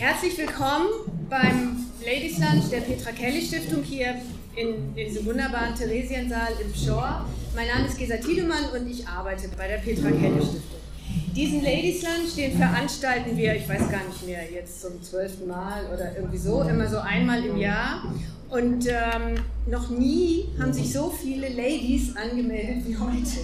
Herzlich willkommen beim Ladies Lunch der Petra Kelly Stiftung hier in, in diesem wunderbaren Theresiensaal im Shore. Mein Name ist Gesa Tiedemann und ich arbeite bei der Petra Kelly Stiftung. Diesen Ladies Lunch, den veranstalten wir, ich weiß gar nicht mehr, jetzt zum zwölften Mal oder irgendwie so, immer so einmal im Jahr. Und ähm, noch nie haben sich so viele Ladies angemeldet wie heute.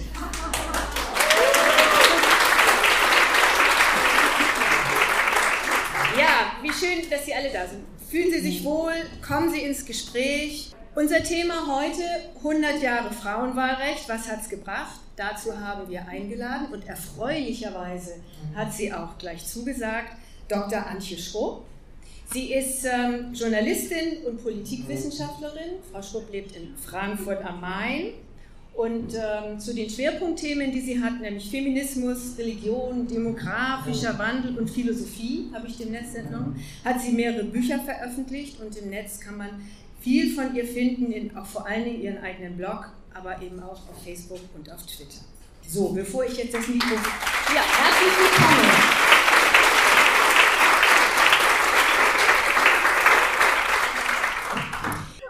Ja, wie schön, dass Sie alle da sind. Fühlen Sie sich wohl, kommen Sie ins Gespräch. Unser Thema heute 100 Jahre Frauenwahlrecht. Was hat es gebracht? Dazu haben wir eingeladen und erfreulicherweise hat sie auch gleich zugesagt, Dr. Antje Schrupp. Sie ist ähm, Journalistin und Politikwissenschaftlerin. Frau Schrupp lebt in Frankfurt am Main. Und ähm, zu den Schwerpunktthemen, die sie hat, nämlich Feminismus, Religion, demografischer Wandel und Philosophie, habe ich dem Netz entnommen, hat sie mehrere Bücher veröffentlicht und im Netz kann man viel von ihr finden, in, auch vor allen Dingen ihren eigenen Blog, aber eben auch auf Facebook und auf Twitter. So, bevor ich jetzt das Mikro. Ja, herzlich willkommen.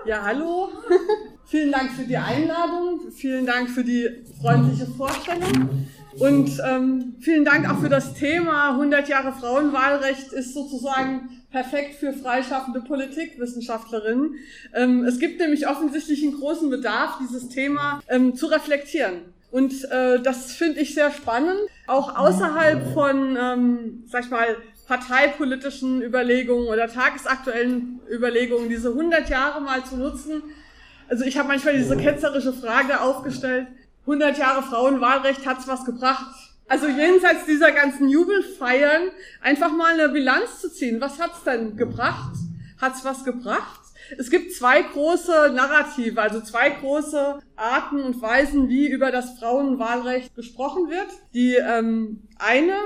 Ja, hallo. Vielen Dank für die Einladung. Vielen Dank für die freundliche Vorstellung. Und ähm, vielen Dank auch für das Thema 100 Jahre Frauenwahlrecht ist sozusagen perfekt für freischaffende Politikwissenschaftlerinnen. Ähm, es gibt nämlich offensichtlich einen großen Bedarf, dieses Thema ähm, zu reflektieren. Und äh, das finde ich sehr spannend, auch außerhalb von, ähm, sag ich mal, parteipolitischen Überlegungen oder tagesaktuellen Überlegungen, diese 100 Jahre mal zu nutzen. Also ich habe manchmal diese ketzerische Frage aufgestellt, 100 Jahre Frauenwahlrecht, hat's was gebracht? Also jenseits dieser ganzen Jubelfeiern einfach mal eine Bilanz zu ziehen. Was hat's denn gebracht? Hat's was gebracht? Es gibt zwei große Narrative, also zwei große Arten und Weisen, wie über das Frauenwahlrecht gesprochen wird. Die ähm, eine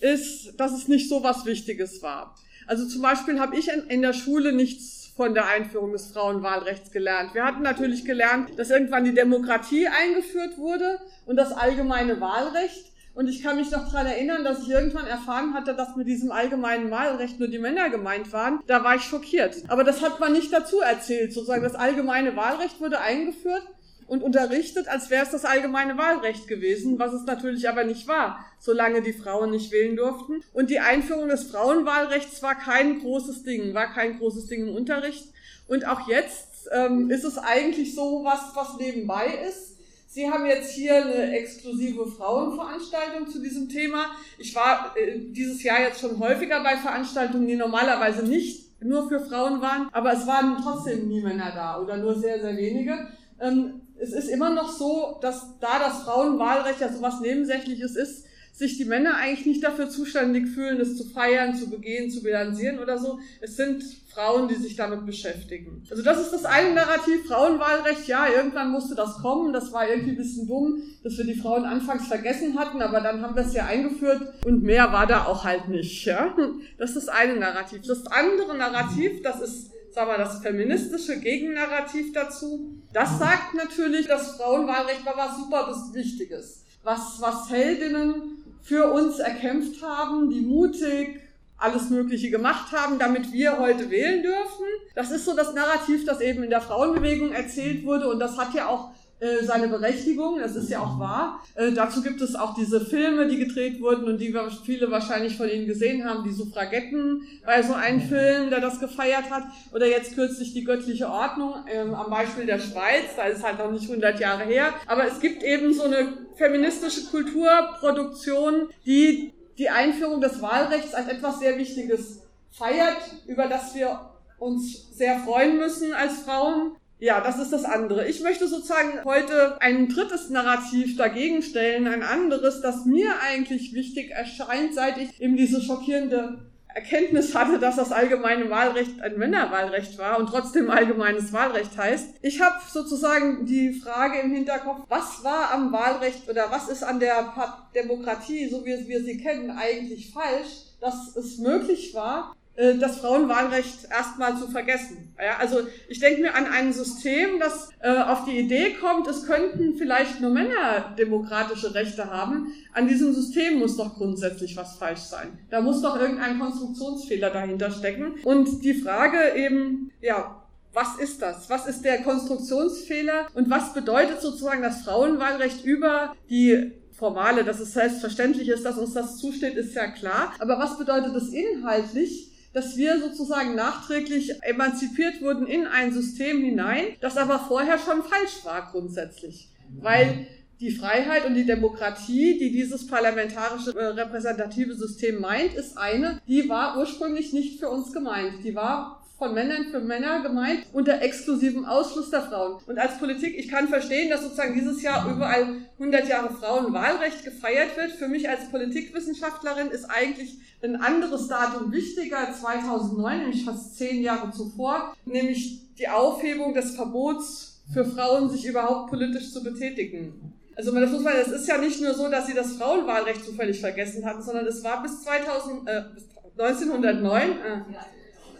ist, dass es nicht so was Wichtiges war. Also zum Beispiel habe ich in, in der Schule nichts von der Einführung des Frauenwahlrechts gelernt. Wir hatten natürlich gelernt, dass irgendwann die Demokratie eingeführt wurde und das allgemeine Wahlrecht. Und ich kann mich noch dran erinnern, dass ich irgendwann erfahren hatte, dass mit diesem allgemeinen Wahlrecht nur die Männer gemeint waren. Da war ich schockiert. Aber das hat man nicht dazu erzählt. Sozusagen das allgemeine Wahlrecht wurde eingeführt und unterrichtet, als wäre es das allgemeine Wahlrecht gewesen, was es natürlich aber nicht war, solange die Frauen nicht wählen durften. Und die Einführung des Frauenwahlrechts war kein großes Ding, war kein großes Ding im Unterricht. Und auch jetzt ähm, ist es eigentlich so was, was nebenbei ist. Sie haben jetzt hier eine exklusive Frauenveranstaltung zu diesem Thema. Ich war äh, dieses Jahr jetzt schon häufiger bei Veranstaltungen, die normalerweise nicht nur für Frauen waren, aber es waren trotzdem nie Männer da oder nur sehr, sehr wenige. Ähm, es ist immer noch so, dass da das Frauenwahlrecht ja sowas Nebensächliches ist, sich die Männer eigentlich nicht dafür zuständig fühlen, es zu feiern, zu begehen, zu bilanzieren oder so. Es sind Frauen, die sich damit beschäftigen. Also das ist das eine Narrativ, Frauenwahlrecht, ja, irgendwann musste das kommen, das war irgendwie ein bisschen dumm, dass wir die Frauen anfangs vergessen hatten, aber dann haben wir es ja eingeführt und mehr war da auch halt nicht, ja. Das ist das eine Narrativ. Das andere Narrativ, das ist sagen wir, das feministische Gegennarrativ dazu. Das sagt natürlich, das Frauenwahlrecht war was super Wichtiges. Was, was Heldinnen für uns erkämpft haben, die mutig alles Mögliche gemacht haben, damit wir heute wählen dürfen. Das ist so das Narrativ, das eben in der Frauenbewegung erzählt wurde und das hat ja auch äh, seine Berechtigung, das ist ja auch wahr. Äh, dazu gibt es auch diese Filme, die gedreht wurden und die viele wahrscheinlich von Ihnen gesehen haben, die Suffragetten bei so einem Film, der das gefeiert hat. Oder jetzt kürzlich die göttliche Ordnung ähm, am Beispiel der Schweiz, da ist es halt noch nicht 100 Jahre her. Aber es gibt eben so eine feministische Kulturproduktion, die die Einführung des Wahlrechts als etwas sehr Wichtiges feiert, über das wir uns sehr freuen müssen als Frauen ja, das ist das andere. Ich möchte sozusagen heute ein drittes Narrativ dagegen stellen, ein anderes, das mir eigentlich wichtig erscheint, seit ich eben diese schockierende Erkenntnis hatte, dass das allgemeine Wahlrecht ein Männerwahlrecht war und trotzdem allgemeines Wahlrecht heißt. Ich habe sozusagen die Frage im Hinterkopf, was war am Wahlrecht oder was ist an der Demokratie, so wie wir sie kennen, eigentlich falsch, dass es möglich war, das Frauenwahlrecht erstmal zu vergessen. Ja, also ich denke mir an ein System, das äh, auf die Idee kommt, es könnten vielleicht nur Männer demokratische Rechte haben. An diesem System muss doch grundsätzlich was falsch sein. Da muss doch irgendein Konstruktionsfehler dahinter stecken. Und die Frage eben, ja, was ist das? Was ist der Konstruktionsfehler? Und was bedeutet sozusagen das Frauenwahlrecht über die formale, dass es selbstverständlich ist, dass uns das zusteht, ist ja klar. Aber was bedeutet es inhaltlich? Dass wir sozusagen nachträglich emanzipiert wurden in ein System hinein, das aber vorher schon falsch war grundsätzlich. Weil die Freiheit und die Demokratie, die dieses parlamentarische äh, repräsentative System meint, ist eine, die war ursprünglich nicht für uns gemeint. Die war von Männern für Männer gemeint unter exklusivem Ausschluss der Frauen. Und als Politik, ich kann verstehen, dass sozusagen dieses Jahr überall 100 Jahre Frauenwahlrecht gefeiert wird. Für mich als Politikwissenschaftlerin ist eigentlich ein anderes Datum wichtiger, 2009, nämlich fast zehn Jahre zuvor, nämlich die Aufhebung des Verbots für Frauen, sich überhaupt politisch zu betätigen. Also das muss man, es ist ja nicht nur so, dass sie das Frauenwahlrecht zufällig vergessen hatten, sondern es war bis 2000, äh, bis 1909, äh,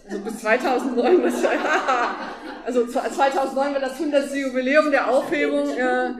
also bis 2009, also 2009 war das 100. Jubiläum der Aufhebung äh,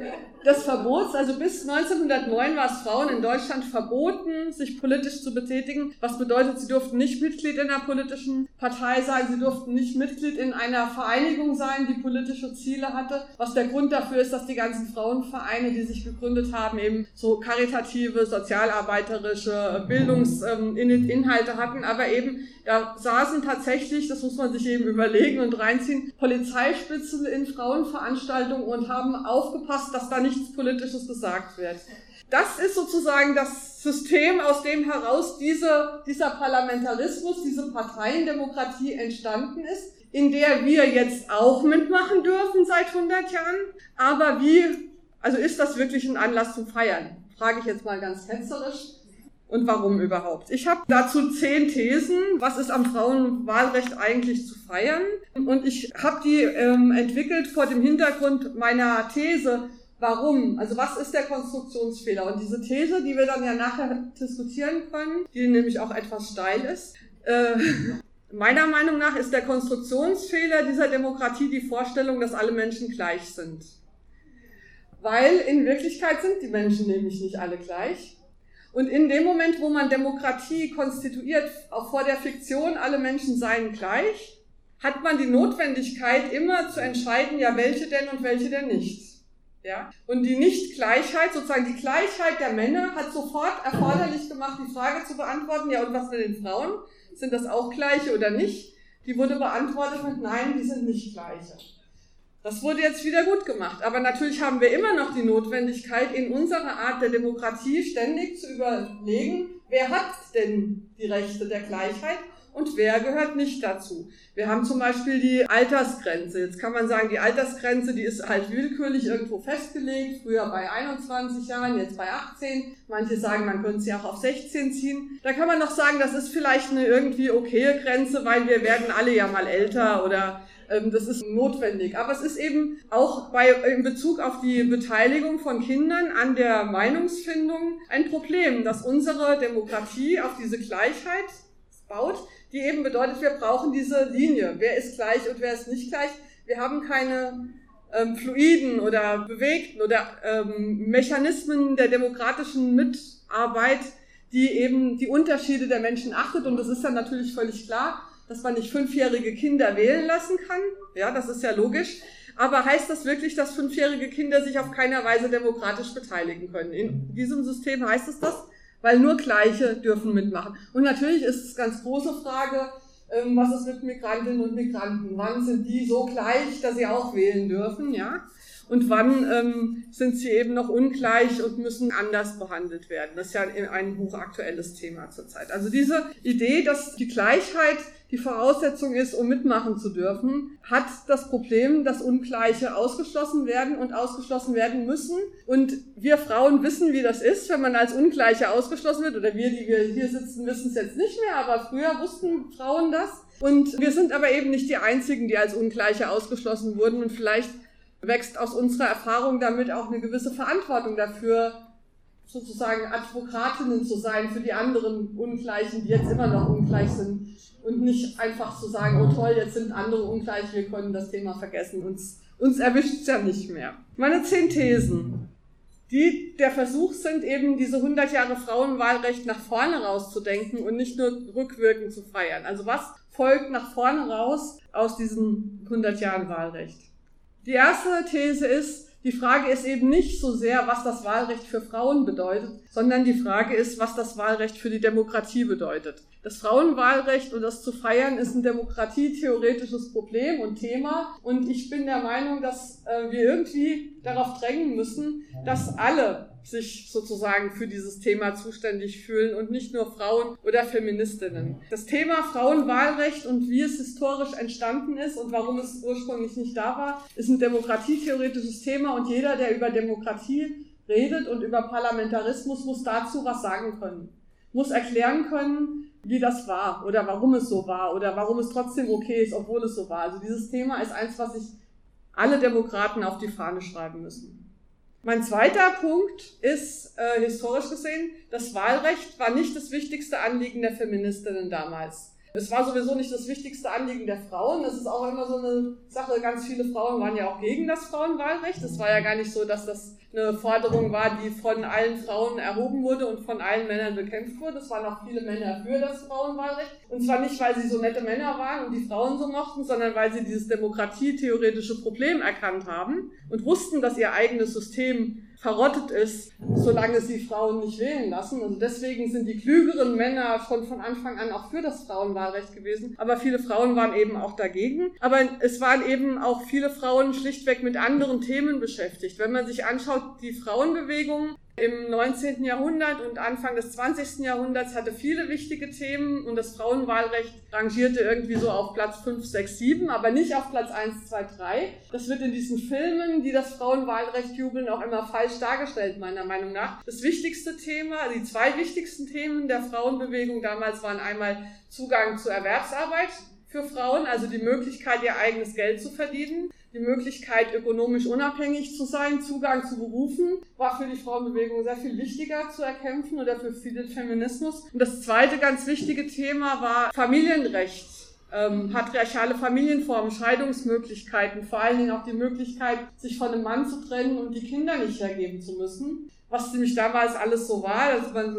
des Verbots. Also bis 1909 war es Frauen in Deutschland verboten, sich politisch zu betätigen. Was bedeutet, sie durften nicht Mitglied in einer politischen Partei sein, sie durften nicht Mitglied in einer Vereinigung sein, die politische Ziele hatte. Was der Grund dafür ist, dass die ganzen Frauenvereine, die sich gegründet haben, eben so karitative, sozialarbeiterische Bildungsinhalte hatten, aber eben da saßen tatsächlich, das muss man sich eben überlegen und reinziehen, Polizeispitzen in Frauenveranstaltungen und haben aufgepasst, dass da nichts Politisches gesagt wird. Das ist sozusagen das System, aus dem heraus diese, dieser Parlamentarismus, diese Parteiendemokratie entstanden ist, in der wir jetzt auch mitmachen dürfen seit 100 Jahren. Aber wie, also ist das wirklich ein Anlass zum Feiern? Frage ich jetzt mal ganz hetzerisch und warum überhaupt. Ich habe dazu zehn Thesen, was ist am Frauenwahlrecht eigentlich zu feiern. Und ich habe die ähm, entwickelt vor dem Hintergrund meiner These, warum, also was ist der Konstruktionsfehler. Und diese These, die wir dann ja nachher diskutieren können, die nämlich auch etwas steil ist, äh, meiner Meinung nach ist der Konstruktionsfehler dieser Demokratie die Vorstellung, dass alle Menschen gleich sind. Weil in Wirklichkeit sind die Menschen nämlich nicht alle gleich. Und in dem Moment, wo man Demokratie konstituiert, auch vor der Fiktion, alle Menschen seien gleich, hat man die Notwendigkeit, immer zu entscheiden, ja, welche denn und welche denn nicht. Ja? Und die Nichtgleichheit, sozusagen die Gleichheit der Männer, hat sofort erforderlich gemacht, die Frage zu beantworten, ja, und was mit den Frauen? Sind das auch gleiche oder nicht? Die wurde beantwortet mit Nein, die sind nicht gleiche. Das wurde jetzt wieder gut gemacht. Aber natürlich haben wir immer noch die Notwendigkeit, in unserer Art der Demokratie ständig zu überlegen, wer hat denn die Rechte der Gleichheit und wer gehört nicht dazu. Wir haben zum Beispiel die Altersgrenze. Jetzt kann man sagen, die Altersgrenze, die ist halt willkürlich irgendwo festgelegt, früher bei 21 Jahren, jetzt bei 18. Manche sagen, man könnte sie auch auf 16 ziehen. Da kann man noch sagen, das ist vielleicht eine irgendwie okaye Grenze, weil wir werden alle ja mal älter oder ähm, das ist notwendig. Aber es ist eben auch bei, in Bezug auf die Beteiligung von Kindern an der Meinungsfindung ein Problem, dass unsere Demokratie auf diese Gleichheit baut, die eben bedeutet, wir brauchen diese Linie. Wer ist gleich und wer ist nicht gleich? Wir haben keine ähm, fluiden oder bewegten oder ähm, Mechanismen der demokratischen Mitarbeit, die eben die Unterschiede der Menschen achtet. Und das ist dann natürlich völlig klar dass man nicht fünfjährige Kinder wählen lassen kann. Ja, das ist ja logisch. Aber heißt das wirklich, dass fünfjährige Kinder sich auf keiner Weise demokratisch beteiligen können? In diesem System heißt es das, weil nur Gleiche dürfen mitmachen. Und natürlich ist es ganz große Frage, ähm, was ist mit Migrantinnen und Migranten? Wann sind die so gleich, dass sie auch wählen dürfen? Ja? und wann ähm, sind sie eben noch ungleich und müssen anders behandelt werden. Das ist ja ein hochaktuelles Thema zurzeit. Also diese Idee, dass die Gleichheit die Voraussetzung ist, um mitmachen zu dürfen, hat das Problem, dass Ungleiche ausgeschlossen werden und ausgeschlossen werden müssen. Und wir Frauen wissen, wie das ist, wenn man als Ungleiche ausgeschlossen wird. Oder wir, die wir hier sitzen, wissen es jetzt nicht mehr, aber früher wussten Frauen das. Und wir sind aber eben nicht die Einzigen, die als Ungleiche ausgeschlossen wurden. Und vielleicht wächst aus unserer Erfahrung damit auch eine gewisse Verantwortung dafür, sozusagen Advokatinnen zu sein für die anderen Ungleichen, die jetzt immer noch ungleich sind. Und nicht einfach zu sagen, oh toll, jetzt sind andere ungleich, wir können das Thema vergessen, uns, uns erwischt es ja nicht mehr. Meine zehn Thesen, die der Versuch sind, eben diese 100 Jahre Frauenwahlrecht nach vorne rauszudenken und nicht nur rückwirkend zu feiern. Also was folgt nach vorne raus aus diesen 100 Jahren Wahlrecht? Die erste These ist, die Frage ist eben nicht so sehr, was das Wahlrecht für Frauen bedeutet, sondern die Frage ist, was das Wahlrecht für die Demokratie bedeutet. Das Frauenwahlrecht und das zu feiern ist ein demokratietheoretisches Problem und Thema. Und ich bin der Meinung, dass äh, wir irgendwie darauf drängen müssen, dass alle sich sozusagen für dieses Thema zuständig fühlen und nicht nur Frauen oder Feministinnen. Das Thema Frauenwahlrecht und wie es historisch entstanden ist und warum es ursprünglich nicht da war, ist ein demokratietheoretisches Thema und jeder, der über Demokratie redet und über Parlamentarismus, muss dazu was sagen können. Muss erklären können, wie das war oder warum es so war oder warum es trotzdem okay ist, obwohl es so war. Also dieses Thema ist eins, was sich alle Demokraten auf die Fahne schreiben müssen. Mein zweiter Punkt ist, äh, historisch gesehen, das Wahlrecht war nicht das wichtigste Anliegen der Feministinnen damals. Es war sowieso nicht das wichtigste Anliegen der Frauen. Das ist auch immer so eine Sache. Ganz viele Frauen waren ja auch gegen das Frauenwahlrecht. Es war ja gar nicht so, dass das eine Forderung war, die von allen Frauen erhoben wurde und von allen Männern bekämpft wurde. Es waren auch viele Männer für das Frauenwahlrecht. Und zwar nicht, weil sie so nette Männer waren und die Frauen so mochten, sondern weil sie dieses demokratietheoretische Problem erkannt haben und wussten, dass ihr eigenes System verrottet ist, solange sie Frauen nicht wählen lassen. Also deswegen sind die klügeren Männer schon von Anfang an auch für das Frauenwahlrecht gewesen. Aber viele Frauen waren eben auch dagegen. Aber es waren eben auch viele Frauen schlichtweg mit anderen Themen beschäftigt. Wenn man sich anschaut, die Frauenbewegung im 19. Jahrhundert und Anfang des 20. Jahrhunderts hatte viele wichtige Themen und das Frauenwahlrecht rangierte irgendwie so auf Platz 5, 6, 7, aber nicht auf Platz 1, 2, 3. Das wird in diesen Filmen, die das Frauenwahlrecht jubeln, auch immer falsch dargestellt, meiner Meinung nach. Das wichtigste Thema, die zwei wichtigsten Themen der Frauenbewegung damals waren einmal Zugang zur Erwerbsarbeit für Frauen, also die Möglichkeit, ihr eigenes Geld zu verdienen die Möglichkeit, ökonomisch unabhängig zu sein, Zugang zu Berufen, war für die Frauenbewegung sehr viel wichtiger zu erkämpfen oder für den Feminismus. Und das zweite ganz wichtige Thema war Familienrecht. Ähm, patriarchale Familienformen, Scheidungsmöglichkeiten, vor allen Dingen auch die Möglichkeit, sich von einem Mann zu trennen und die Kinder nicht hergeben zu müssen was nämlich damals alles so war. Also man,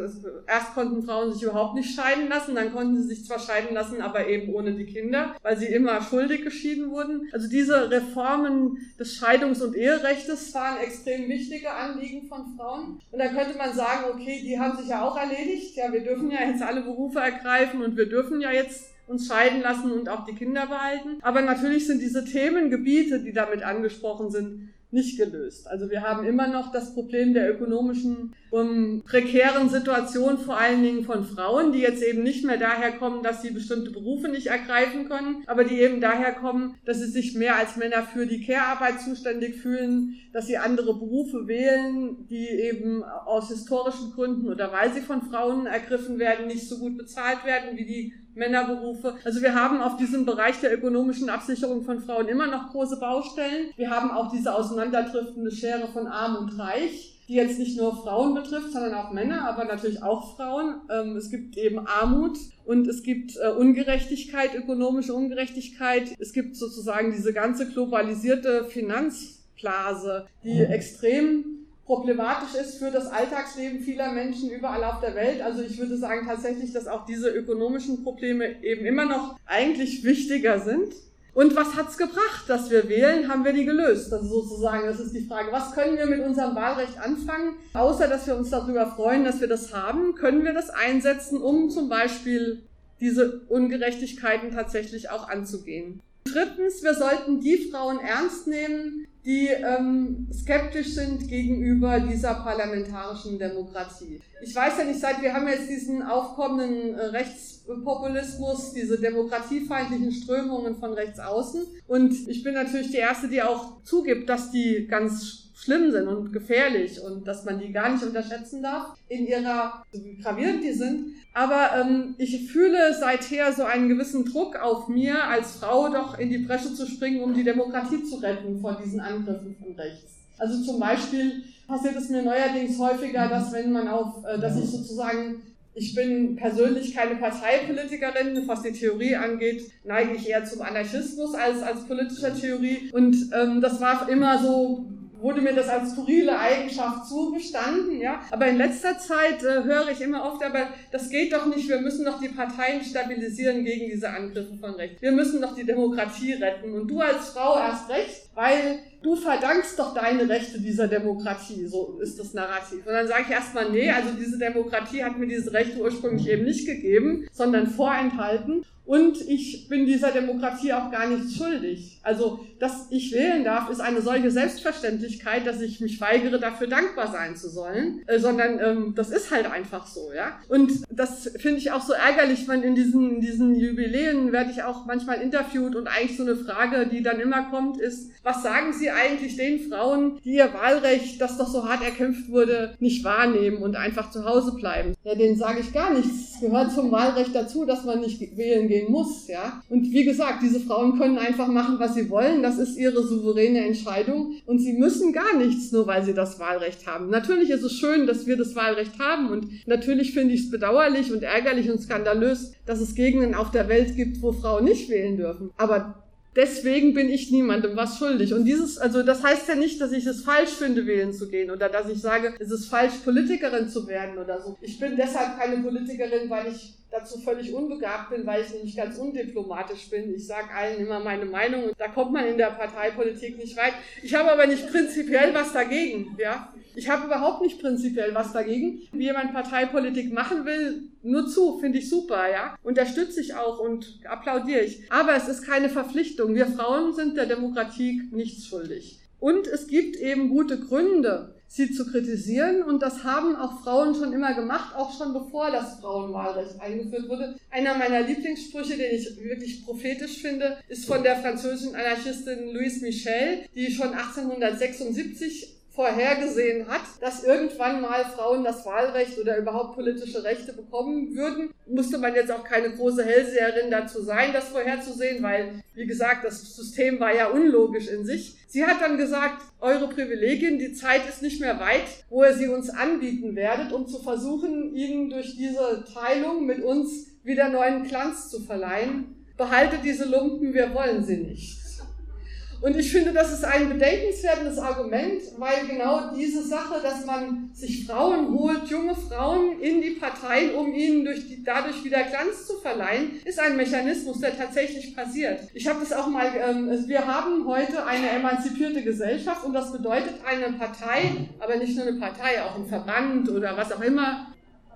erst konnten Frauen sich überhaupt nicht scheiden lassen, dann konnten sie sich zwar scheiden lassen, aber eben ohne die Kinder, weil sie immer schuldig geschieden wurden. Also diese Reformen des Scheidungs- und Eherechtes waren extrem wichtige Anliegen von Frauen. Und dann könnte man sagen, okay, die haben sich ja auch erledigt. Ja, wir dürfen ja jetzt alle Berufe ergreifen und wir dürfen ja jetzt uns scheiden lassen und auch die Kinder behalten. Aber natürlich sind diese Themengebiete, die damit angesprochen sind, nicht gelöst. Also wir haben immer noch das Problem der ökonomischen um, prekären Situation, vor allen Dingen von Frauen, die jetzt eben nicht mehr daher kommen, dass sie bestimmte Berufe nicht ergreifen können, aber die eben daher kommen, dass sie sich mehr als Männer für die Care-Arbeit zuständig fühlen, dass sie andere Berufe wählen, die eben aus historischen Gründen oder weil sie von Frauen ergriffen werden, nicht so gut bezahlt werden wie die Männerberufe. Also wir haben auf diesem Bereich der ökonomischen Absicherung von Frauen immer noch große Baustellen. Wir haben auch diese auseinanderdriftende Schere von Arm und Reich die jetzt nicht nur Frauen betrifft, sondern auch Männer, aber natürlich auch Frauen. Ähm, es gibt eben Armut und es gibt äh, Ungerechtigkeit, ökonomische Ungerechtigkeit. Es gibt sozusagen diese ganze globalisierte Finanzblase, die extrem problematisch ist für das Alltagsleben vieler Menschen überall auf der Welt. Also ich würde sagen tatsächlich, dass auch diese ökonomischen Probleme eben immer noch eigentlich wichtiger sind. Und was hat's gebracht, dass wir wählen? Haben wir die gelöst? Also sozusagen, das ist die Frage. Was können wir mit unserem Wahlrecht anfangen? Außer, dass wir uns darüber freuen, dass wir das haben, können wir das einsetzen, um zum Beispiel diese Ungerechtigkeiten tatsächlich auch anzugehen. Drittens, wir sollten die Frauen ernst nehmen, die ähm, skeptisch sind gegenüber dieser parlamentarischen Demokratie. Ich weiß ja nicht, seit wir haben jetzt diesen aufkommenden äh, Rechtspopulismus, diese demokratiefeindlichen Strömungen von rechts außen. Und ich bin natürlich die Erste, die auch zugibt, dass die ganz schlimm sind und gefährlich und dass man die gar nicht unterschätzen darf in ihrer, wie gravierend die sind. Aber ähm, ich fühle seither so einen gewissen Druck auf mir, als Frau doch in die Bresche zu springen, um die Demokratie zu retten vor diesen Angriffen von rechts. Also zum Beispiel passiert es mir neuerdings häufiger, dass wenn man auf, äh, dass ich sozusagen ich bin persönlich keine Parteipolitikerin, was die Theorie angeht, neige ich eher zum Anarchismus als als politischer Theorie. Und ähm, das war immer so wurde mir das als skurrile Eigenschaft zugestanden, ja. Aber in letzter Zeit äh, höre ich immer oft, aber das geht doch nicht, wir müssen doch die Parteien stabilisieren gegen diese Angriffe von rechts. Wir müssen doch die Demokratie retten. Und du als Frau erst recht, weil du verdankst doch deine Rechte dieser Demokratie, so ist das Narrativ. Und dann sage ich erstmal, nee, also diese Demokratie hat mir diese Rechte ursprünglich eben nicht gegeben, sondern vorenthalten. Und ich bin dieser Demokratie auch gar nichts schuldig. Also, dass ich wählen darf, ist eine solche Selbstverständlichkeit, dass ich mich weigere, dafür dankbar sein zu sollen. Äh, sondern ähm, das ist halt einfach so, ja. Und das finde ich auch so ärgerlich, wenn in diesen, in diesen Jubiläen werde ich auch manchmal interviewt und eigentlich so eine Frage, die dann immer kommt, ist, was sagen Sie eigentlich den Frauen, die ihr Wahlrecht, das doch so hart erkämpft wurde, nicht wahrnehmen und einfach zu Hause bleiben? Ja, denen sage ich gar nichts. Es gehört zum Wahlrecht dazu, dass man nicht wählen geht gehen muss, ja. Und wie gesagt, diese Frauen können einfach machen, was sie wollen. Das ist ihre souveräne Entscheidung. Und sie müssen gar nichts, nur weil sie das Wahlrecht haben. Natürlich ist es schön, dass wir das Wahlrecht haben. Und natürlich finde ich es bedauerlich und ärgerlich und skandalös, dass es Gegenden auf der Welt gibt, wo Frauen nicht wählen dürfen. Aber deswegen bin ich niemandem was schuldig. Und dieses, also das heißt ja nicht, dass ich es falsch finde, wählen zu gehen oder dass ich sage, es ist falsch, Politikerin zu werden oder so. Ich bin deshalb keine Politikerin, weil ich dazu völlig unbegabt bin, weil ich nämlich ganz undiplomatisch bin. Ich sage allen immer meine Meinung und da kommt man in der Parteipolitik nicht weit. Ich habe aber nicht prinzipiell was dagegen, ja. Ich habe überhaupt nicht prinzipiell was dagegen. Wie jemand Parteipolitik machen will, nur zu, finde ich super, ja. Unterstütze ich auch und applaudiere ich. Aber es ist keine Verpflichtung. Wir Frauen sind der Demokratie nichts schuldig. Und es gibt eben gute Gründe, sie zu kritisieren. Und das haben auch Frauen schon immer gemacht, auch schon bevor das Frauenwahlrecht eingeführt wurde. Einer meiner Lieblingssprüche, den ich wirklich prophetisch finde, ist von der französischen Anarchistin Louise Michel, die schon 1876 vorhergesehen hat, dass irgendwann mal Frauen das Wahlrecht oder überhaupt politische Rechte bekommen würden. Musste man jetzt auch keine große Hellseherin dazu sein, das vorherzusehen, weil, wie gesagt, das System war ja unlogisch in sich. Sie hat dann gesagt, eure Privilegien, die Zeit ist nicht mehr weit, wo ihr sie uns anbieten werdet, um zu versuchen, ihnen durch diese Teilung mit uns wieder neuen Glanz zu verleihen. Behaltet diese Lumpen, wir wollen sie nicht. Und ich finde, das ist ein bedenkenswertes Argument, weil genau diese Sache, dass man sich Frauen holt, junge Frauen in die Parteien, um ihnen die, dadurch wieder Glanz zu verleihen, ist ein Mechanismus, der tatsächlich passiert. Ich habe das auch mal, ähm, wir haben heute eine emanzipierte Gesellschaft und das bedeutet eine Partei, aber nicht nur eine Partei, auch ein Verband oder was auch immer,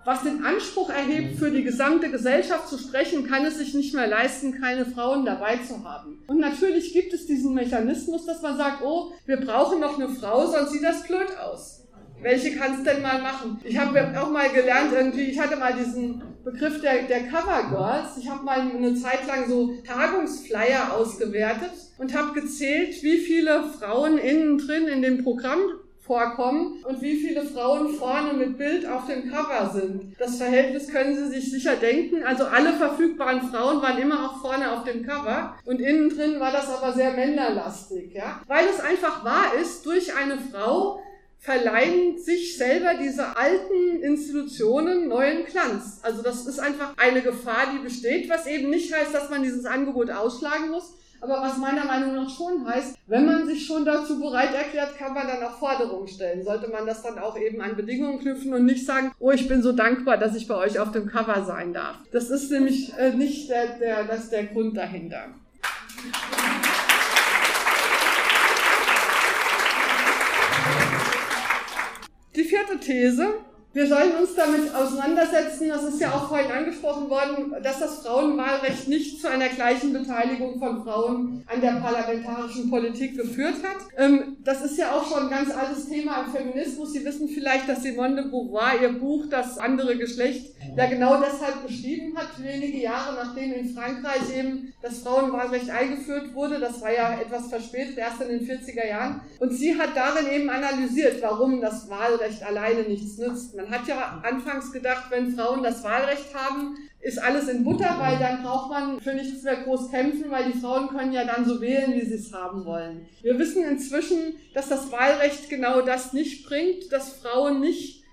was den Anspruch erhebt, für die gesamte Gesellschaft zu sprechen, kann es sich nicht mehr leisten, keine Frauen dabei zu haben. Und natürlich gibt es diesen Mechanismus, dass man sagt, oh, wir brauchen noch eine Frau, sonst sieht das blöd aus. Welche kannst denn mal machen? Ich habe auch mal gelernt, irgendwie, ich hatte mal diesen Begriff der, der Cover Girls. Ich habe mal eine Zeit lang so Tagungsflyer ausgewertet und habe gezählt, wie viele Frauen innen drin in dem Programm vorkommen und wie viele Frauen vorne mit Bild auf dem Cover sind. Das Verhältnis können Sie sich sicher denken. Also alle verfügbaren Frauen waren immer auch vorne auf dem Cover und innen drin war das aber sehr männerlastig, ja. Weil es einfach wahr ist, durch eine Frau verleihen sich selber diese alten Institutionen neuen Glanz. Also das ist einfach eine Gefahr, die besteht, was eben nicht heißt, dass man dieses Angebot ausschlagen muss, aber was meiner Meinung nach schon heißt, wenn man sich schon dazu bereit erklärt, kann man dann auch Forderungen stellen. Sollte man das dann auch eben an Bedingungen knüpfen und nicht sagen, oh, ich bin so dankbar, dass ich bei euch auf dem Cover sein darf. Das ist nämlich äh, nicht der, der, das der Grund dahinter. Die vierte These wir sollen uns damit auseinandersetzen, das ist ja auch vorhin angesprochen worden, dass das Frauenwahlrecht nicht zu einer gleichen Beteiligung von Frauen an der parlamentarischen Politik geführt hat. Ähm, das ist ja auch schon ein ganz altes Thema im Feminismus. Sie wissen vielleicht, dass Simone de Beauvoir ihr Buch Das andere Geschlecht ja genau deshalb geschrieben hat, wenige Jahre nachdem in Frankreich eben das Frauenwahlrecht eingeführt wurde. Das war ja etwas verspätet, erst in den 40er Jahren. Und sie hat darin eben analysiert, warum das Wahlrecht alleine nichts nützt. Man hat ja anfangs gedacht, wenn Frauen das Wahlrecht haben, ist alles in Butter, weil dann braucht man für nichts mehr groß kämpfen, weil die Frauen können ja dann so wählen, wie sie es haben wollen. Wir wissen inzwischen, dass das Wahlrecht genau das nicht bringt, dass Frauen nicht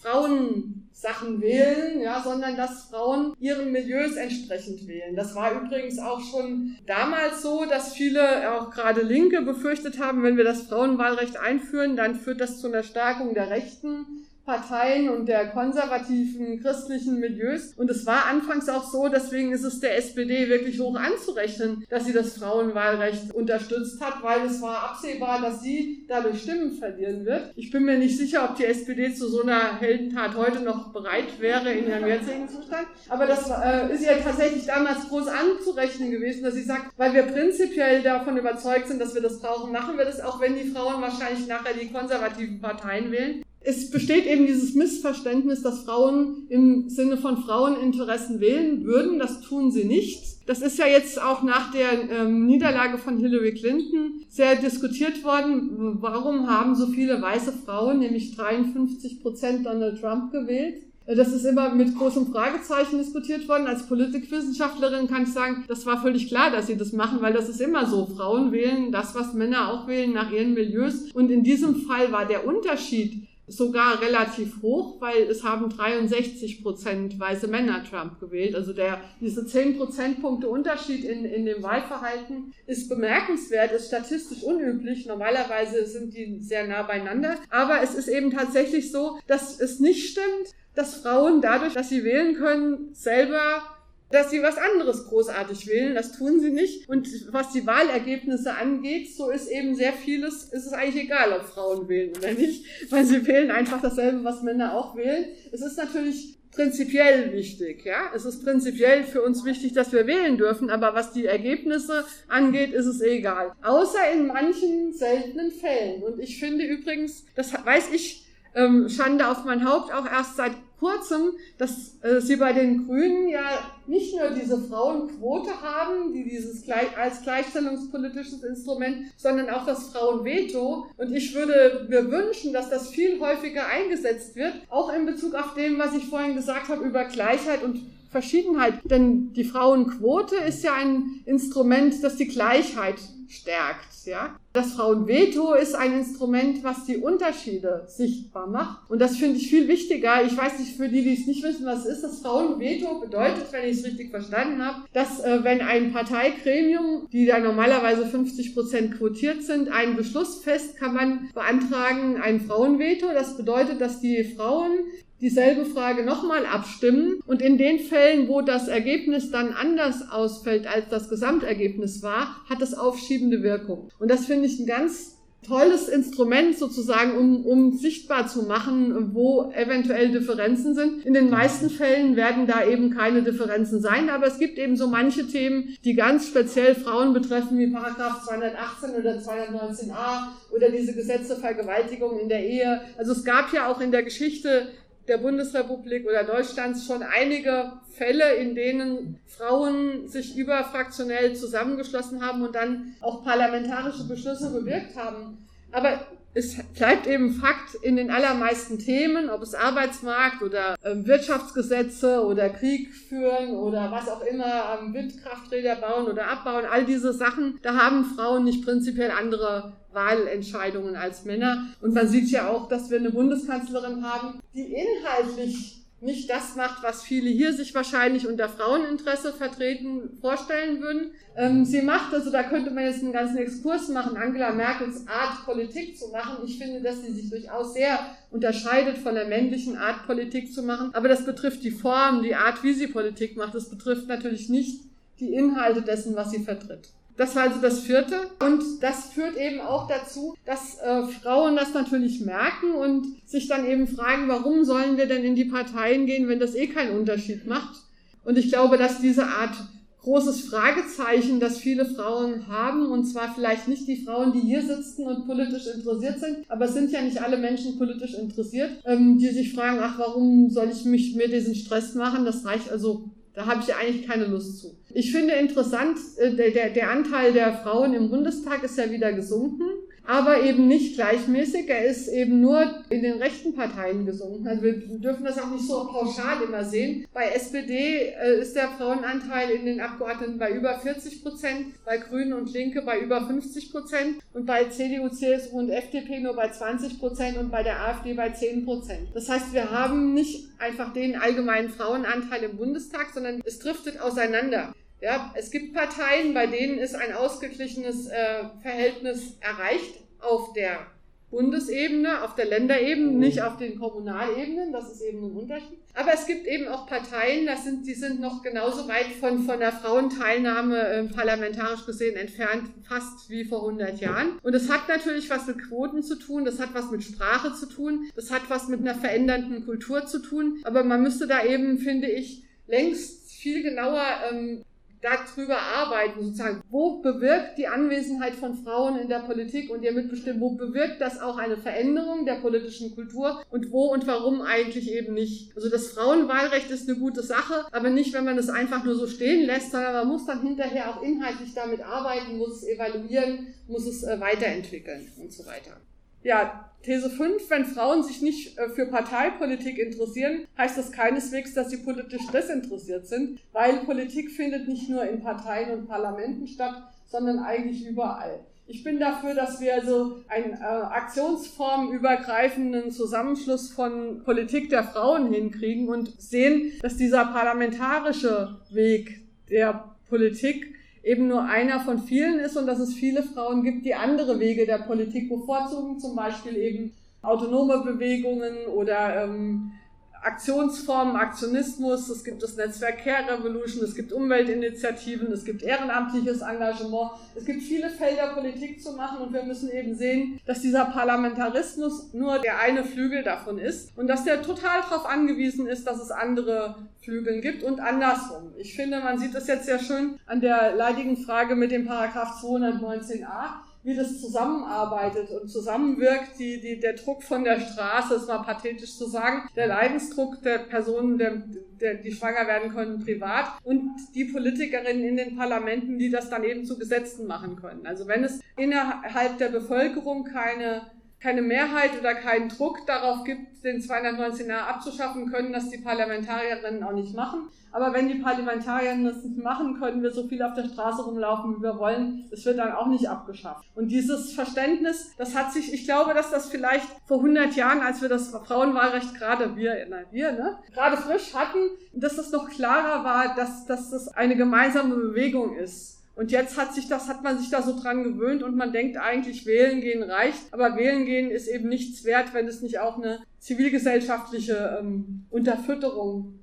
Frauensachen wählen, ja, sondern dass Frauen ihren Milieus entsprechend wählen. Das war übrigens auch schon damals so, dass viele, auch gerade Linke, befürchtet haben, wenn wir das Frauenwahlrecht einführen, dann führt das zu einer Stärkung der Rechten Parteien und der konservativen christlichen Milieus. Und es war anfangs auch so, deswegen ist es der SPD wirklich hoch anzurechnen, dass sie das Frauenwahlrecht unterstützt hat, weil es war absehbar, dass sie dadurch Stimmen verlieren wird. Ich bin mir nicht sicher, ob die SPD zu so einer Heldentat heute noch bereit wäre in ihrem jetzigen Zustand. Aber das äh, ist ja tatsächlich damals groß anzurechnen gewesen, dass sie sagt, weil wir prinzipiell davon überzeugt sind, dass wir das brauchen, machen wir das, auch wenn die Frauen wahrscheinlich nachher die konservativen Parteien wählen es besteht eben dieses Missverständnis, dass Frauen im Sinne von Fraueninteressen wählen würden. Das tun sie nicht. Das ist ja jetzt auch nach der ähm, Niederlage von Hillary Clinton sehr diskutiert worden. Warum haben so viele weiße Frauen, nämlich 53 Prozent Donald Trump gewählt? Das ist immer mit großem Fragezeichen diskutiert worden. Als Politikwissenschaftlerin kann ich sagen, das war völlig klar, dass sie das machen, weil das ist immer so. Frauen wählen das, was Männer auch wählen, nach ihren Milieus. Und in diesem Fall war der Unterschied sogar relativ hoch, weil es haben 63 Prozent weiße Männer Trump gewählt. Also der, diese 10 Prozentpunkte Unterschied in, in dem Wahlverhalten ist bemerkenswert, ist statistisch unüblich. Normalerweise sind die sehr nah beieinander. Aber es ist eben tatsächlich so, dass es nicht stimmt, dass Frauen dadurch, dass sie wählen können, selber dass sie was anderes großartig wählen. Das tun sie nicht. Und was die Wahlergebnisse angeht, so ist eben sehr vieles, ist es eigentlich egal, ob Frauen wählen oder nicht, weil sie wählen einfach dasselbe, was Männer auch wählen. Es ist natürlich prinzipiell wichtig, ja. Es ist prinzipiell für uns wichtig, dass wir wählen dürfen, aber was die Ergebnisse angeht, ist es egal. Außer in manchen seltenen Fällen. Und ich finde übrigens, das weiß ich, ähm, Schande auf mein Haupt, auch erst seit kurzem, dass äh, sie bei den Grünen ja nicht nur diese Frauenquote haben, die dieses gleich, als gleichstellungspolitisches Instrument, sondern auch das Frauenveto. Und ich würde mir wünschen, dass das viel häufiger eingesetzt wird, auch in Bezug auf dem, was ich vorhin gesagt habe über Gleichheit und Verschiedenheit. Denn die Frauenquote ist ja ein Instrument, das die Gleichheit stärkt. Ja? Das Frauenveto ist ein Instrument, was die Unterschiede sichtbar macht. Und das finde ich viel wichtiger. Ich weiß nicht, für die, die es nicht wissen, was ist. Das Frauenveto bedeutet, wenn ich es richtig verstanden habe, dass äh, wenn ein Parteigremium, die da normalerweise 50 Prozent quotiert sind, einen Beschluss fest, kann man beantragen ein Frauenveto. Das bedeutet, dass die Frauen dieselbe Frage nochmal abstimmen und in den Fällen, wo das Ergebnis dann anders ausfällt, als das Gesamtergebnis war, hat das aufschiebende Wirkung. Und das finde ich ein ganz tolles Instrument sozusagen, um, um sichtbar zu machen, wo eventuell Differenzen sind. In den meisten Fällen werden da eben keine Differenzen sein, aber es gibt eben so manche Themen, die ganz speziell Frauen betreffen, wie Paragraph 218 oder 219a oder diese Gesetze Vergewaltigung in der Ehe. Also es gab ja auch in der Geschichte der Bundesrepublik oder Deutschlands schon einige Fälle, in denen Frauen sich überfraktionell zusammengeschlossen haben und dann auch parlamentarische Beschlüsse bewirkt haben. Aber es bleibt eben Fakt in den allermeisten Themen, ob es Arbeitsmarkt oder ähm, Wirtschaftsgesetze oder Krieg führen oder was auch immer, ähm, Windkrafträder bauen oder abbauen, all diese Sachen, da haben Frauen nicht prinzipiell andere Wahlentscheidungen als Männer. Und man sieht ja auch, dass wir eine Bundeskanzlerin haben, die inhaltlich nicht das macht, was viele hier sich wahrscheinlich unter Fraueninteresse vertreten vorstellen würden. Ähm, sie macht, also da könnte man jetzt einen ganzen Exkurs machen, Angela Merkels Art, Politik zu machen. Ich finde, dass sie sich durchaus sehr unterscheidet von der männlichen Art, Politik zu machen. Aber das betrifft die Form, die Art, wie sie Politik macht. Das betrifft natürlich nicht die Inhalte dessen, was sie vertritt. Das war also das vierte. Und das führt eben auch dazu, dass äh, Frauen das natürlich merken und sich dann eben fragen, warum sollen wir denn in die Parteien gehen, wenn das eh keinen Unterschied macht. Und ich glaube, dass diese Art großes Fragezeichen, das viele Frauen haben, und zwar vielleicht nicht die Frauen, die hier sitzen und politisch interessiert sind, aber es sind ja nicht alle Menschen politisch interessiert, ähm, die sich fragen, ach, warum soll ich mich mir diesen Stress machen? Das reicht also da habe ich eigentlich keine Lust zu. Ich finde interessant, äh, der, der, der Anteil der Frauen im Bundestag ist ja wieder gesunken. Aber eben nicht gleichmäßig. Er ist eben nur in den rechten Parteien gesunken. Also wir dürfen das auch nicht so pauschal immer sehen. Bei SPD äh, ist der Frauenanteil in den Abgeordneten bei über 40 Prozent, bei Grünen und Linke bei über 50 Prozent und bei CDU, CSU und FDP nur bei 20 Prozent und bei der AfD bei 10 Prozent. Das heißt, wir haben nicht einfach den allgemeinen Frauenanteil im Bundestag, sondern es driftet auseinander. Ja, es gibt Parteien, bei denen ist ein ausgeglichenes äh, Verhältnis erreicht auf der Bundesebene, auf der Länderebene, mhm. nicht auf den Kommunalebenen, das ist eben ein Unterschied. Aber es gibt eben auch Parteien, das sind, die sind noch genauso weit von, von der Frauenteilnahme äh, parlamentarisch gesehen entfernt, fast wie vor 100 Jahren. Und es hat natürlich was mit Quoten zu tun, das hat was mit Sprache zu tun, das hat was mit einer verändernden Kultur zu tun. Aber man müsste da eben, finde ich, längst viel genauer ähm, darüber arbeiten, sozusagen, wo bewirkt die Anwesenheit von Frauen in der Politik und ihr Mitbestimmen, wo bewirkt das auch eine Veränderung der politischen Kultur und wo und warum eigentlich eben nicht. Also das Frauenwahlrecht ist eine gute Sache, aber nicht, wenn man es einfach nur so stehen lässt, sondern man muss dann hinterher auch inhaltlich damit arbeiten, muss es evaluieren, muss es äh, weiterentwickeln und so weiter. Ja, These 5, wenn Frauen sich nicht äh, für Parteipolitik interessieren, heißt das keineswegs, dass sie politisch desinteressiert sind, weil Politik findet nicht nur in Parteien und Parlamenten statt, sondern eigentlich überall. Ich bin dafür, dass wir also einen äh, aktionsformübergreifenden Zusammenschluss von Politik der Frauen hinkriegen und sehen, dass dieser parlamentarische Weg der Politik eben nur einer von vielen ist und dass es viele Frauen gibt, die andere Wege der Politik bevorzugen, zum Beispiel eben autonome Bewegungen oder ähm, Aktionsformen, Aktionismus, es gibt das Netzwerk Care Revolution, es gibt Umweltinitiativen, es gibt ehrenamtliches Engagement, es gibt viele Felder Politik zu machen und wir müssen eben sehen, dass dieser Parlamentarismus nur der eine Flügel davon ist und dass der total darauf angewiesen ist, dass es andere Flügeln gibt und andersrum. Ich finde, man sieht das jetzt sehr schön an der leidigen Frage mit dem Paragraph 219a wie das zusammenarbeitet und zusammenwirkt, die, die, der Druck von der Straße, ist mal pathetisch zu sagen, der Leidensdruck der Personen, der, der, die schwanger werden können, privat und die Politikerinnen in den Parlamenten, die das dann eben zu Gesetzen machen können. Also wenn es innerhalb der Bevölkerung keine keine Mehrheit oder keinen Druck darauf gibt, den 219a abzuschaffen, können das die Parlamentarierinnen auch nicht machen. Aber wenn die Parlamentarierinnen das nicht machen, können wir so viel auf der Straße rumlaufen, wie wir wollen. Es wird dann auch nicht abgeschafft. Und dieses Verständnis, das hat sich, ich glaube, dass das vielleicht vor 100 Jahren, als wir das Frauenwahlrecht gerade, wir, na, wir, ne, gerade frisch hatten, dass das noch klarer war, dass, dass das eine gemeinsame Bewegung ist und jetzt hat sich das, hat man sich da so dran gewöhnt und man denkt eigentlich, wählen gehen reicht. Aber wählen gehen ist eben nichts wert, wenn es nicht auch eine zivilgesellschaftliche ähm, Unterfütterung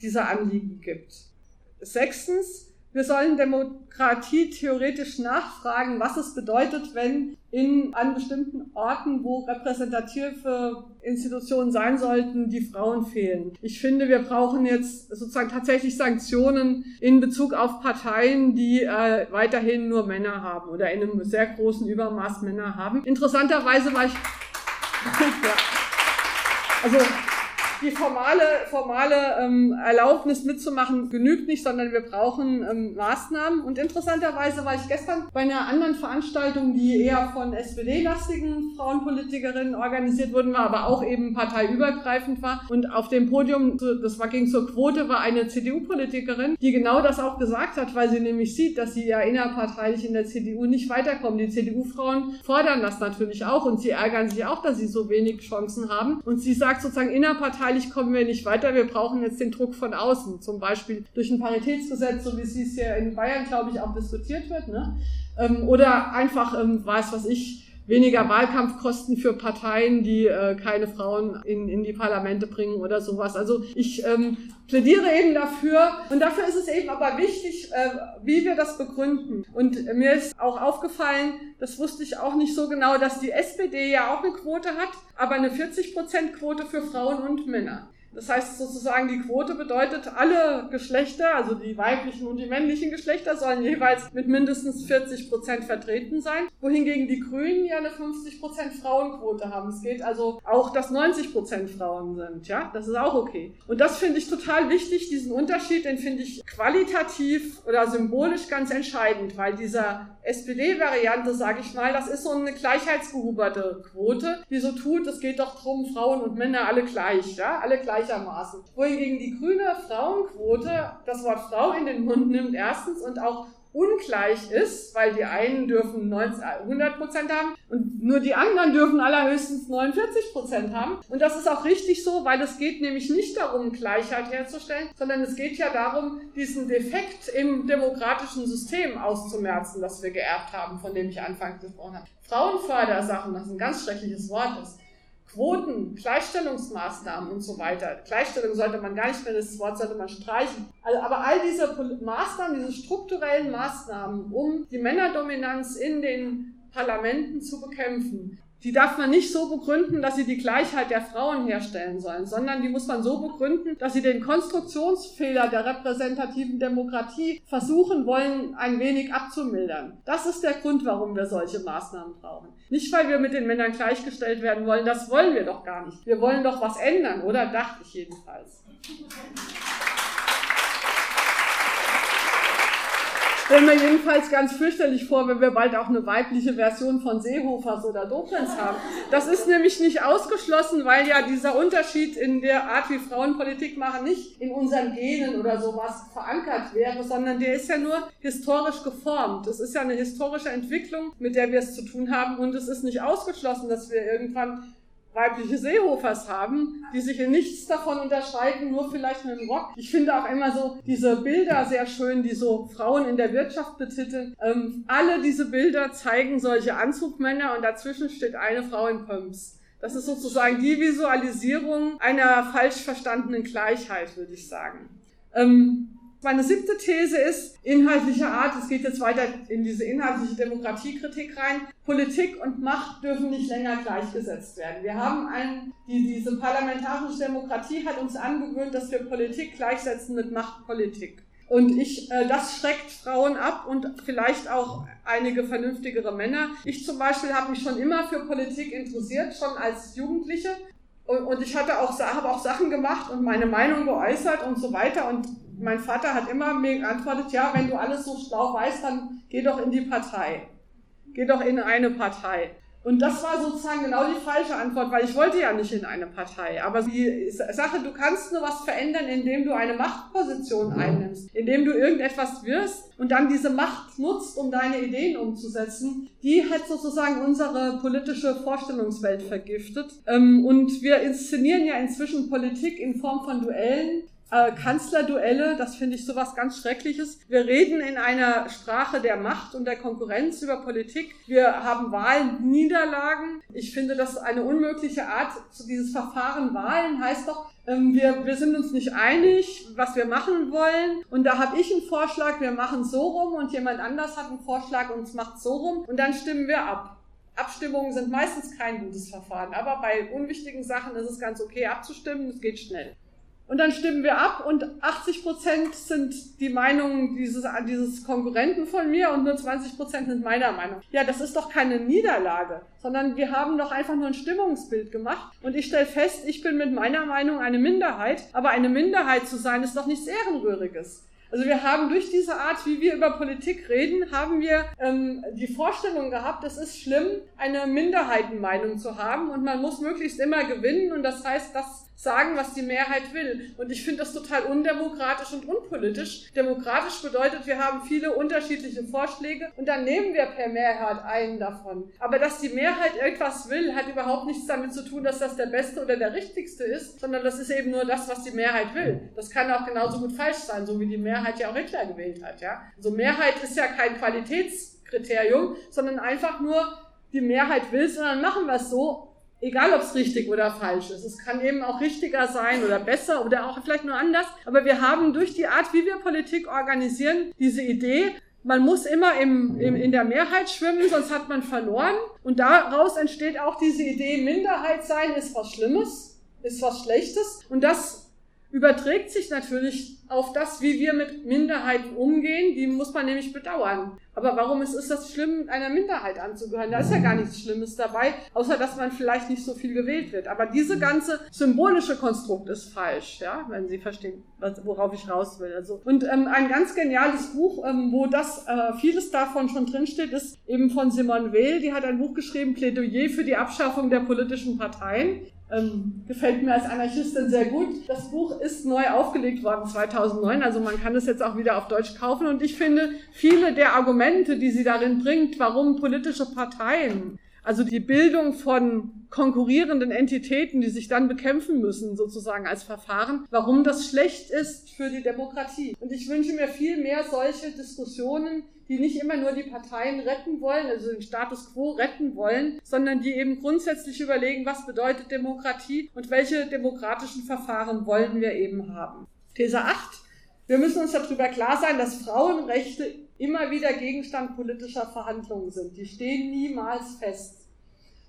dieser Anliegen gibt. Sechstens, wir sollen Demokratie theoretisch nachfragen, was es bedeutet, wenn in, an bestimmten Orten, wo repräsentative Institutionen sein sollten, die Frauen fehlen. Ich finde, wir brauchen jetzt sozusagen tatsächlich Sanktionen in Bezug auf Parteien, die äh, weiterhin nur Männer haben oder in einem sehr großen Übermaß Männer haben. Interessanterweise war ich... ja. Also die formale, formale ähm, Erlaubnis mitzumachen genügt nicht, sondern wir brauchen ähm, Maßnahmen. Und interessanterweise war ich gestern bei einer anderen Veranstaltung, die eher von SPD-lastigen Frauenpolitikerinnen organisiert wurden, war aber auch eben parteiübergreifend war. Und auf dem Podium, das war ging zur Quote, war eine CDU-Politikerin, die genau das auch gesagt hat, weil sie nämlich sieht, dass sie ja innerparteilich in der CDU nicht weiterkommen. Die CDU-Frauen fordern das natürlich auch und sie ärgern sich auch, dass sie so wenig Chancen haben. Und sie sagt sozusagen innerparteilich inhaltlich kommen wir nicht weiter. Wir brauchen jetzt den Druck von außen, zum Beispiel durch ein Paritätsgesetz, so wie es hier in Bayern, glaube ich, auch diskutiert wird. Ne? Ähm, oder einfach, ähm, weiß was ich, weniger Wahlkampfkosten für Parteien, die äh, keine Frauen in, in die Parlamente bringen oder sowas. Also ich ähm, plädiere eben dafür und dafür ist es eben aber wichtig, äh, wie wir das begründen. Und mir ist auch aufgefallen, das wusste ich auch nicht so genau, dass die SPD ja auch eine Quote hat, aber eine 40% Quote für Frauen und Männer. Das heißt sozusagen, die Quote bedeutet, alle Geschlechter, also die weiblichen und die männlichen Geschlechter, sollen jeweils mit mindestens 40 Prozent vertreten sein, wohingegen die Grünen ja eine 50 Prozent Frauenquote haben. Es geht also auch, dass 90 Prozent Frauen sind. Ja, das ist auch okay. Und das finde ich total wichtig. Diesen Unterschied, den finde ich qualitativ oder symbolisch ganz entscheidend, weil dieser SPD-Variante, sage ich mal, das ist so eine gleichheitsgehuberte Quote, die so tut, es geht doch drum, Frauen und Männer alle gleich, ja, alle gleichermaßen. Wohingegen die grüne Frauenquote das Wort Frau in den Mund nimmt, erstens, und auch ungleich ist, weil die einen dürfen 90, 100 Prozent haben und nur die anderen dürfen allerhöchstens 49 Prozent haben. Und das ist auch richtig so, weil es geht nämlich nicht darum, Gleichheit herzustellen, sondern es geht ja darum, diesen Defekt im demokratischen System auszumerzen, das wir geerbt haben, von dem ich anfangs gesprochen habe. Frauenfördersachen, was ein ganz schreckliches Wort ist. Quoten, Gleichstellungsmaßnahmen und so weiter. Gleichstellung sollte man gar nicht mehr, das Wort sollte man streichen. Also, aber all diese Maßnahmen, diese strukturellen Maßnahmen, um die Männerdominanz in den Parlamenten zu bekämpfen, die darf man nicht so begründen, dass sie die Gleichheit der Frauen herstellen sollen, sondern die muss man so begründen, dass sie den Konstruktionsfehler der repräsentativen Demokratie versuchen wollen, ein wenig abzumildern. Das ist der Grund, warum wir solche Maßnahmen brauchen. Nicht, weil wir mit den Männern gleichgestellt werden wollen, das wollen wir doch gar nicht. Wir wollen doch was ändern, oder? Dachte ich jedenfalls stelle mir jedenfalls ganz fürchterlich vor, wenn wir bald auch eine weibliche Version von Seehofers oder Dobrindt haben. Das ist nämlich nicht ausgeschlossen, weil ja dieser Unterschied in der Art, wie Frauen Politik machen, nicht in unseren Genen oder sowas verankert wäre, sondern der ist ja nur historisch geformt. Das ist ja eine historische Entwicklung, mit der wir es zu tun haben und es ist nicht ausgeschlossen, dass wir irgendwann weibliche Seehofers haben, die sich in nichts davon unterscheiden, nur vielleicht mit dem Rock. Ich finde auch immer so diese Bilder sehr schön, die so Frauen in der Wirtschaft betiteln. Ähm, alle diese Bilder zeigen solche Anzugmänner und dazwischen steht eine Frau in Pumps. Das ist sozusagen die Visualisierung einer falsch verstandenen Gleichheit, würde ich sagen. Ähm, meine siebte These ist inhaltlicher Art, es geht jetzt weiter in diese inhaltliche Demokratiekritik rein. Politik und Macht dürfen nicht länger gleichgesetzt werden. Wir haben einen, die, diese parlamentarische Demokratie hat uns angewöhnt, dass wir Politik gleichsetzen mit Machtpolitik. Und ich, äh, das schreckt Frauen ab und vielleicht auch einige vernünftigere Männer. Ich zum Beispiel habe mich schon immer für Politik interessiert, schon als Jugendliche. Und, und ich hatte auch, habe auch Sachen gemacht und meine Meinung geäußert und so weiter. Und mein Vater hat immer mir geantwortet, ja, wenn du alles so schlau weißt, dann geh doch in die Partei. Geh doch in eine Partei. Und das war sozusagen genau die falsche Antwort, weil ich wollte ja nicht in eine Partei. Aber die Sache, du kannst nur was verändern, indem du eine Machtposition einnimmst, indem du irgendetwas wirst und dann diese Macht nutzt, um deine Ideen umzusetzen, die hat sozusagen unsere politische Vorstellungswelt vergiftet. Ähm, und wir inszenieren ja inzwischen Politik in Form von Duellen, äh, Kanzlerduelle, das finde ich sowas ganz Schreckliches. Wir reden in einer Sprache der Macht und der Konkurrenz über Politik. Wir haben Wahlen, Niederlagen. Ich finde das eine unmögliche Art. Dieses Verfahren Wahlen heißt doch, ähm, wir, wir sind uns nicht einig, was wir machen wollen. Und da habe ich einen Vorschlag, wir machen so rum und jemand anders hat einen Vorschlag und es macht so rum und dann stimmen wir ab. Abstimmungen sind meistens kein gutes Verfahren, aber bei unwichtigen Sachen ist es ganz okay abzustimmen, es geht schnell. Und dann stimmen wir ab und 80 Prozent sind die Meinung dieses, dieses Konkurrenten von mir und nur 20 Prozent sind meiner Meinung. Ja, das ist doch keine Niederlage, sondern wir haben doch einfach nur ein Stimmungsbild gemacht und ich stelle fest, ich bin mit meiner Meinung eine Minderheit, aber eine Minderheit zu sein ist doch nichts Ehrenrühriges. Also wir haben durch diese Art, wie wir über Politik reden, haben wir ähm, die Vorstellung gehabt, es ist schlimm, eine Minderheitenmeinung zu haben und man muss möglichst immer gewinnen und das heißt, das sagen, was die Mehrheit will. Und ich finde das total undemokratisch und unpolitisch. Demokratisch bedeutet, wir haben viele unterschiedliche Vorschläge und dann nehmen wir per Mehrheit einen davon. Aber dass die Mehrheit etwas will, hat überhaupt nichts damit zu tun, dass das der beste oder der richtigste ist, sondern das ist eben nur das, was die Mehrheit will. Das kann auch genauso gut falsch sein, so wie die Mehrheit ja auch Hitler gewählt hat. Ja? Also Mehrheit ist ja kein Qualitätskriterium, sondern einfach nur, die Mehrheit will es und dann machen wir es so Egal, ob es richtig oder falsch ist. Es kann eben auch richtiger sein oder besser oder auch vielleicht nur anders. Aber wir haben durch die Art, wie wir Politik organisieren, diese Idee, man muss immer im, im, in der Mehrheit schwimmen, sonst hat man verloren. Und daraus entsteht auch diese Idee, Minderheit sein ist was Schlimmes, ist was Schlechtes. Und das überträgt sich natürlich auf das, wie wir mit Minderheiten umgehen. Die muss man nämlich bedauern. Aber warum ist, ist das schlimm, einer Minderheit anzugehören? Da ist ja gar nichts Schlimmes dabei, außer dass man vielleicht nicht so viel gewählt wird. Aber diese ganze symbolische Konstrukt ist falsch, ja, wenn Sie verstehen, worauf ich raus will. Also, und ähm, ein ganz geniales Buch, ähm, wo das äh, vieles davon schon drinsteht, ist eben von Simone Weil. Die hat ein Buch geschrieben, Plädoyer für die Abschaffung der politischen Parteien. Ähm, gefällt mir als Anarchistin sehr gut. Das Buch ist neu aufgelegt worden 2009, also man kann es jetzt auch wieder auf Deutsch kaufen. Und ich finde, viele der Argumente, die sie darin bringt, warum politische Parteien, also die Bildung von konkurrierenden Entitäten, die sich dann bekämpfen müssen, sozusagen als Verfahren, warum das schlecht ist für die Demokratie. Und ich wünsche mir viel mehr solche Diskussionen, die nicht immer nur die Parteien retten wollen, also den Status quo retten wollen, sondern die eben grundsätzlich überlegen, was bedeutet Demokratie und welche demokratischen Verfahren wollen wir eben haben. These 8. Wir müssen uns darüber klar sein, dass Frauenrechte immer wieder Gegenstand politischer Verhandlungen sind. Die stehen niemals fest.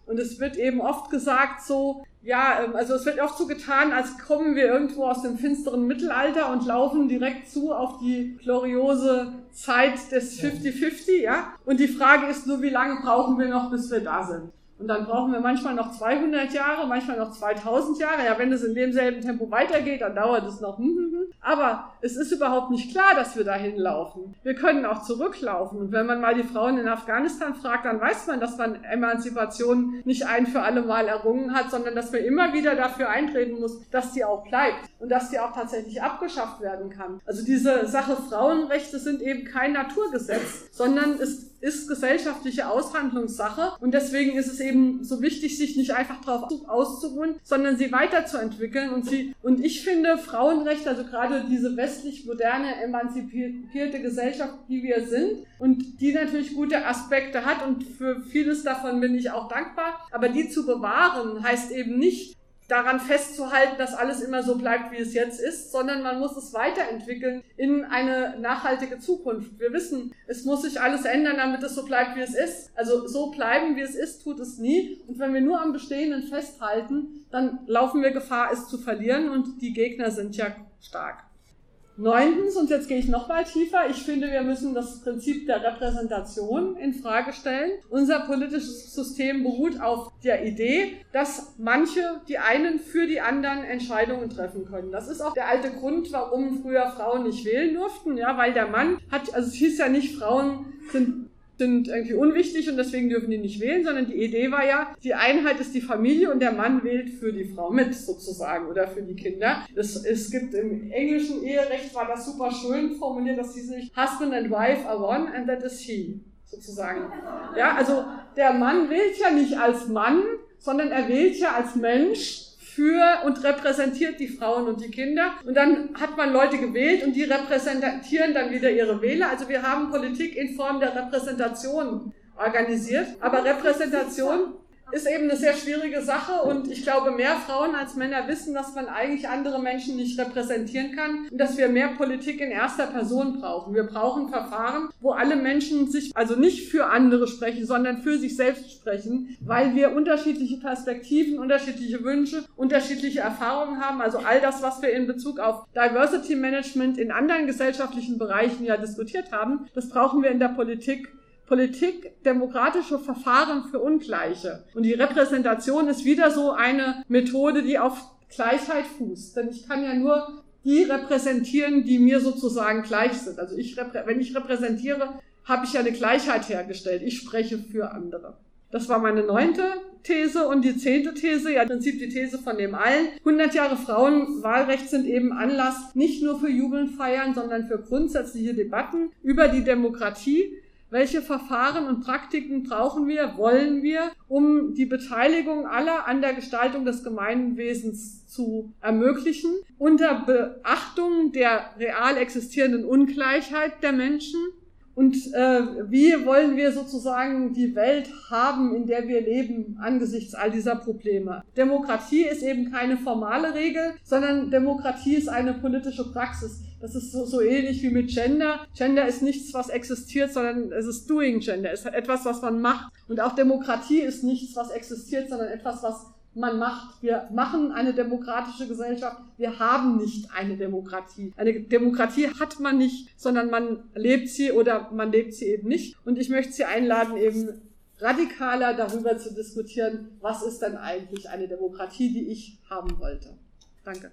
Und es wird eben oft gesagt so, ja, ähm, also es wird oft so getan, als kommen wir irgendwo aus dem finsteren Mittelalter und laufen direkt zu auf die gloriose Zeit des 50-50, ja. Und die Frage ist nur, wie lange brauchen wir noch, bis wir da sind? Und dann brauchen wir manchmal noch 200 Jahre, manchmal noch 2000 Jahre. Ja, wenn es in demselben Tempo weitergeht, dann dauert es noch. Aber es ist überhaupt nicht klar, dass wir dahin laufen. Wir können auch zurücklaufen. Und wenn man mal die Frauen in Afghanistan fragt, dann weiß man, dass man Emanzipation nicht ein für alle Mal errungen hat, sondern dass wir immer wieder dafür eintreten muss, dass die auch bleibt und dass die auch tatsächlich abgeschafft werden kann. Also diese Sache Frauenrechte sind eben kein Naturgesetz, sondern es ist gesellschaftliche Aushandlungssache und deswegen ist es eben so wichtig, sich nicht einfach darauf auszuruhen, sondern sie weiterzuentwickeln und sie und ich finde Frauenrechte, also gerade diese westlich moderne emanzipierte Gesellschaft, die wir sind und die natürlich gute Aspekte hat und für vieles davon bin ich auch dankbar, aber die zu bewahren heißt eben nicht daran festzuhalten, dass alles immer so bleibt, wie es jetzt ist, sondern man muss es weiterentwickeln in eine nachhaltige Zukunft. Wir wissen, es muss sich alles ändern, damit es so bleibt, wie es ist. Also so bleiben, wie es ist, tut es nie. Und wenn wir nur am Bestehenden festhalten, dann laufen wir Gefahr, es zu verlieren und die Gegner sind ja stark. Neuntens, und jetzt gehe ich noch mal tiefer, ich finde, wir müssen das Prinzip der Repräsentation in Frage stellen. Unser politisches System beruht auf der Idee, dass manche, die einen für die anderen Entscheidungen treffen können. Das ist auch der alte Grund, warum früher Frauen nicht wählen durften, ja, weil der Mann hat, also es hieß ja nicht, Frauen sind sind irgendwie unwichtig und deswegen dürfen die nicht wählen, sondern die Idee war ja, die Einheit ist die Familie und der Mann wählt für die Frau mit sozusagen oder für die Kinder. Es, es gibt im englischen Eherecht war das super schön formuliert, dass sie sich Husband and Wife are one and that is he sozusagen. Ja, also der Mann wählt ja nicht als Mann, sondern er wählt ja als Mensch für und repräsentiert die Frauen und die Kinder. Und dann hat man Leute gewählt und die repräsentieren dann wieder ihre Wähler. Also wir haben Politik in Form der Repräsentation organisiert. Aber Repräsentation ist eben eine sehr schwierige Sache und ich glaube, mehr Frauen als Männer wissen, dass man eigentlich andere Menschen nicht repräsentieren kann und dass wir mehr Politik in erster Person brauchen. Wir brauchen Verfahren, wo alle Menschen sich also nicht für andere sprechen, sondern für sich selbst sprechen, weil wir unterschiedliche Perspektiven, unterschiedliche Wünsche, unterschiedliche Erfahrungen haben. Also all das, was wir in Bezug auf Diversity Management in anderen gesellschaftlichen Bereichen ja diskutiert haben, das brauchen wir in der Politik Politik demokratische Verfahren für Ungleiche. Und die Repräsentation ist wieder so eine Methode, die auf Gleichheit fußt. Denn ich kann ja nur die repräsentieren, die mir sozusagen gleich sind. Also ich, wenn ich repräsentiere, habe ich ja eine Gleichheit hergestellt. Ich spreche für andere. Das war meine neunte These und die zehnte These, ja im Prinzip die These von dem allen. 100 Jahre Frauenwahlrecht sind eben Anlass nicht nur für Jubeln feiern, sondern für grundsätzliche Debatten über die Demokratie, welche Verfahren und Praktiken brauchen wir, wollen wir, um die Beteiligung aller an der Gestaltung des Gemeinwesens zu ermöglichen, unter Beachtung der real existierenden Ungleichheit der Menschen? Und äh, wie wollen wir sozusagen die Welt haben, in der wir leben, angesichts all dieser Probleme? Demokratie ist eben keine formale Regel, sondern Demokratie ist eine politische Praxis. Das ist so, so ähnlich wie mit Gender. Gender ist nichts, was existiert, sondern es ist Doing Gender. Es ist etwas, was man macht. Und auch Demokratie ist nichts, was existiert, sondern etwas, was man macht. Wir machen eine demokratische Gesellschaft. Wir haben nicht eine Demokratie. Eine Demokratie hat man nicht, sondern man lebt sie oder man lebt sie eben nicht. Und ich möchte Sie einladen, eben radikaler darüber zu diskutieren, was ist denn eigentlich eine Demokratie, die ich haben wollte. Danke.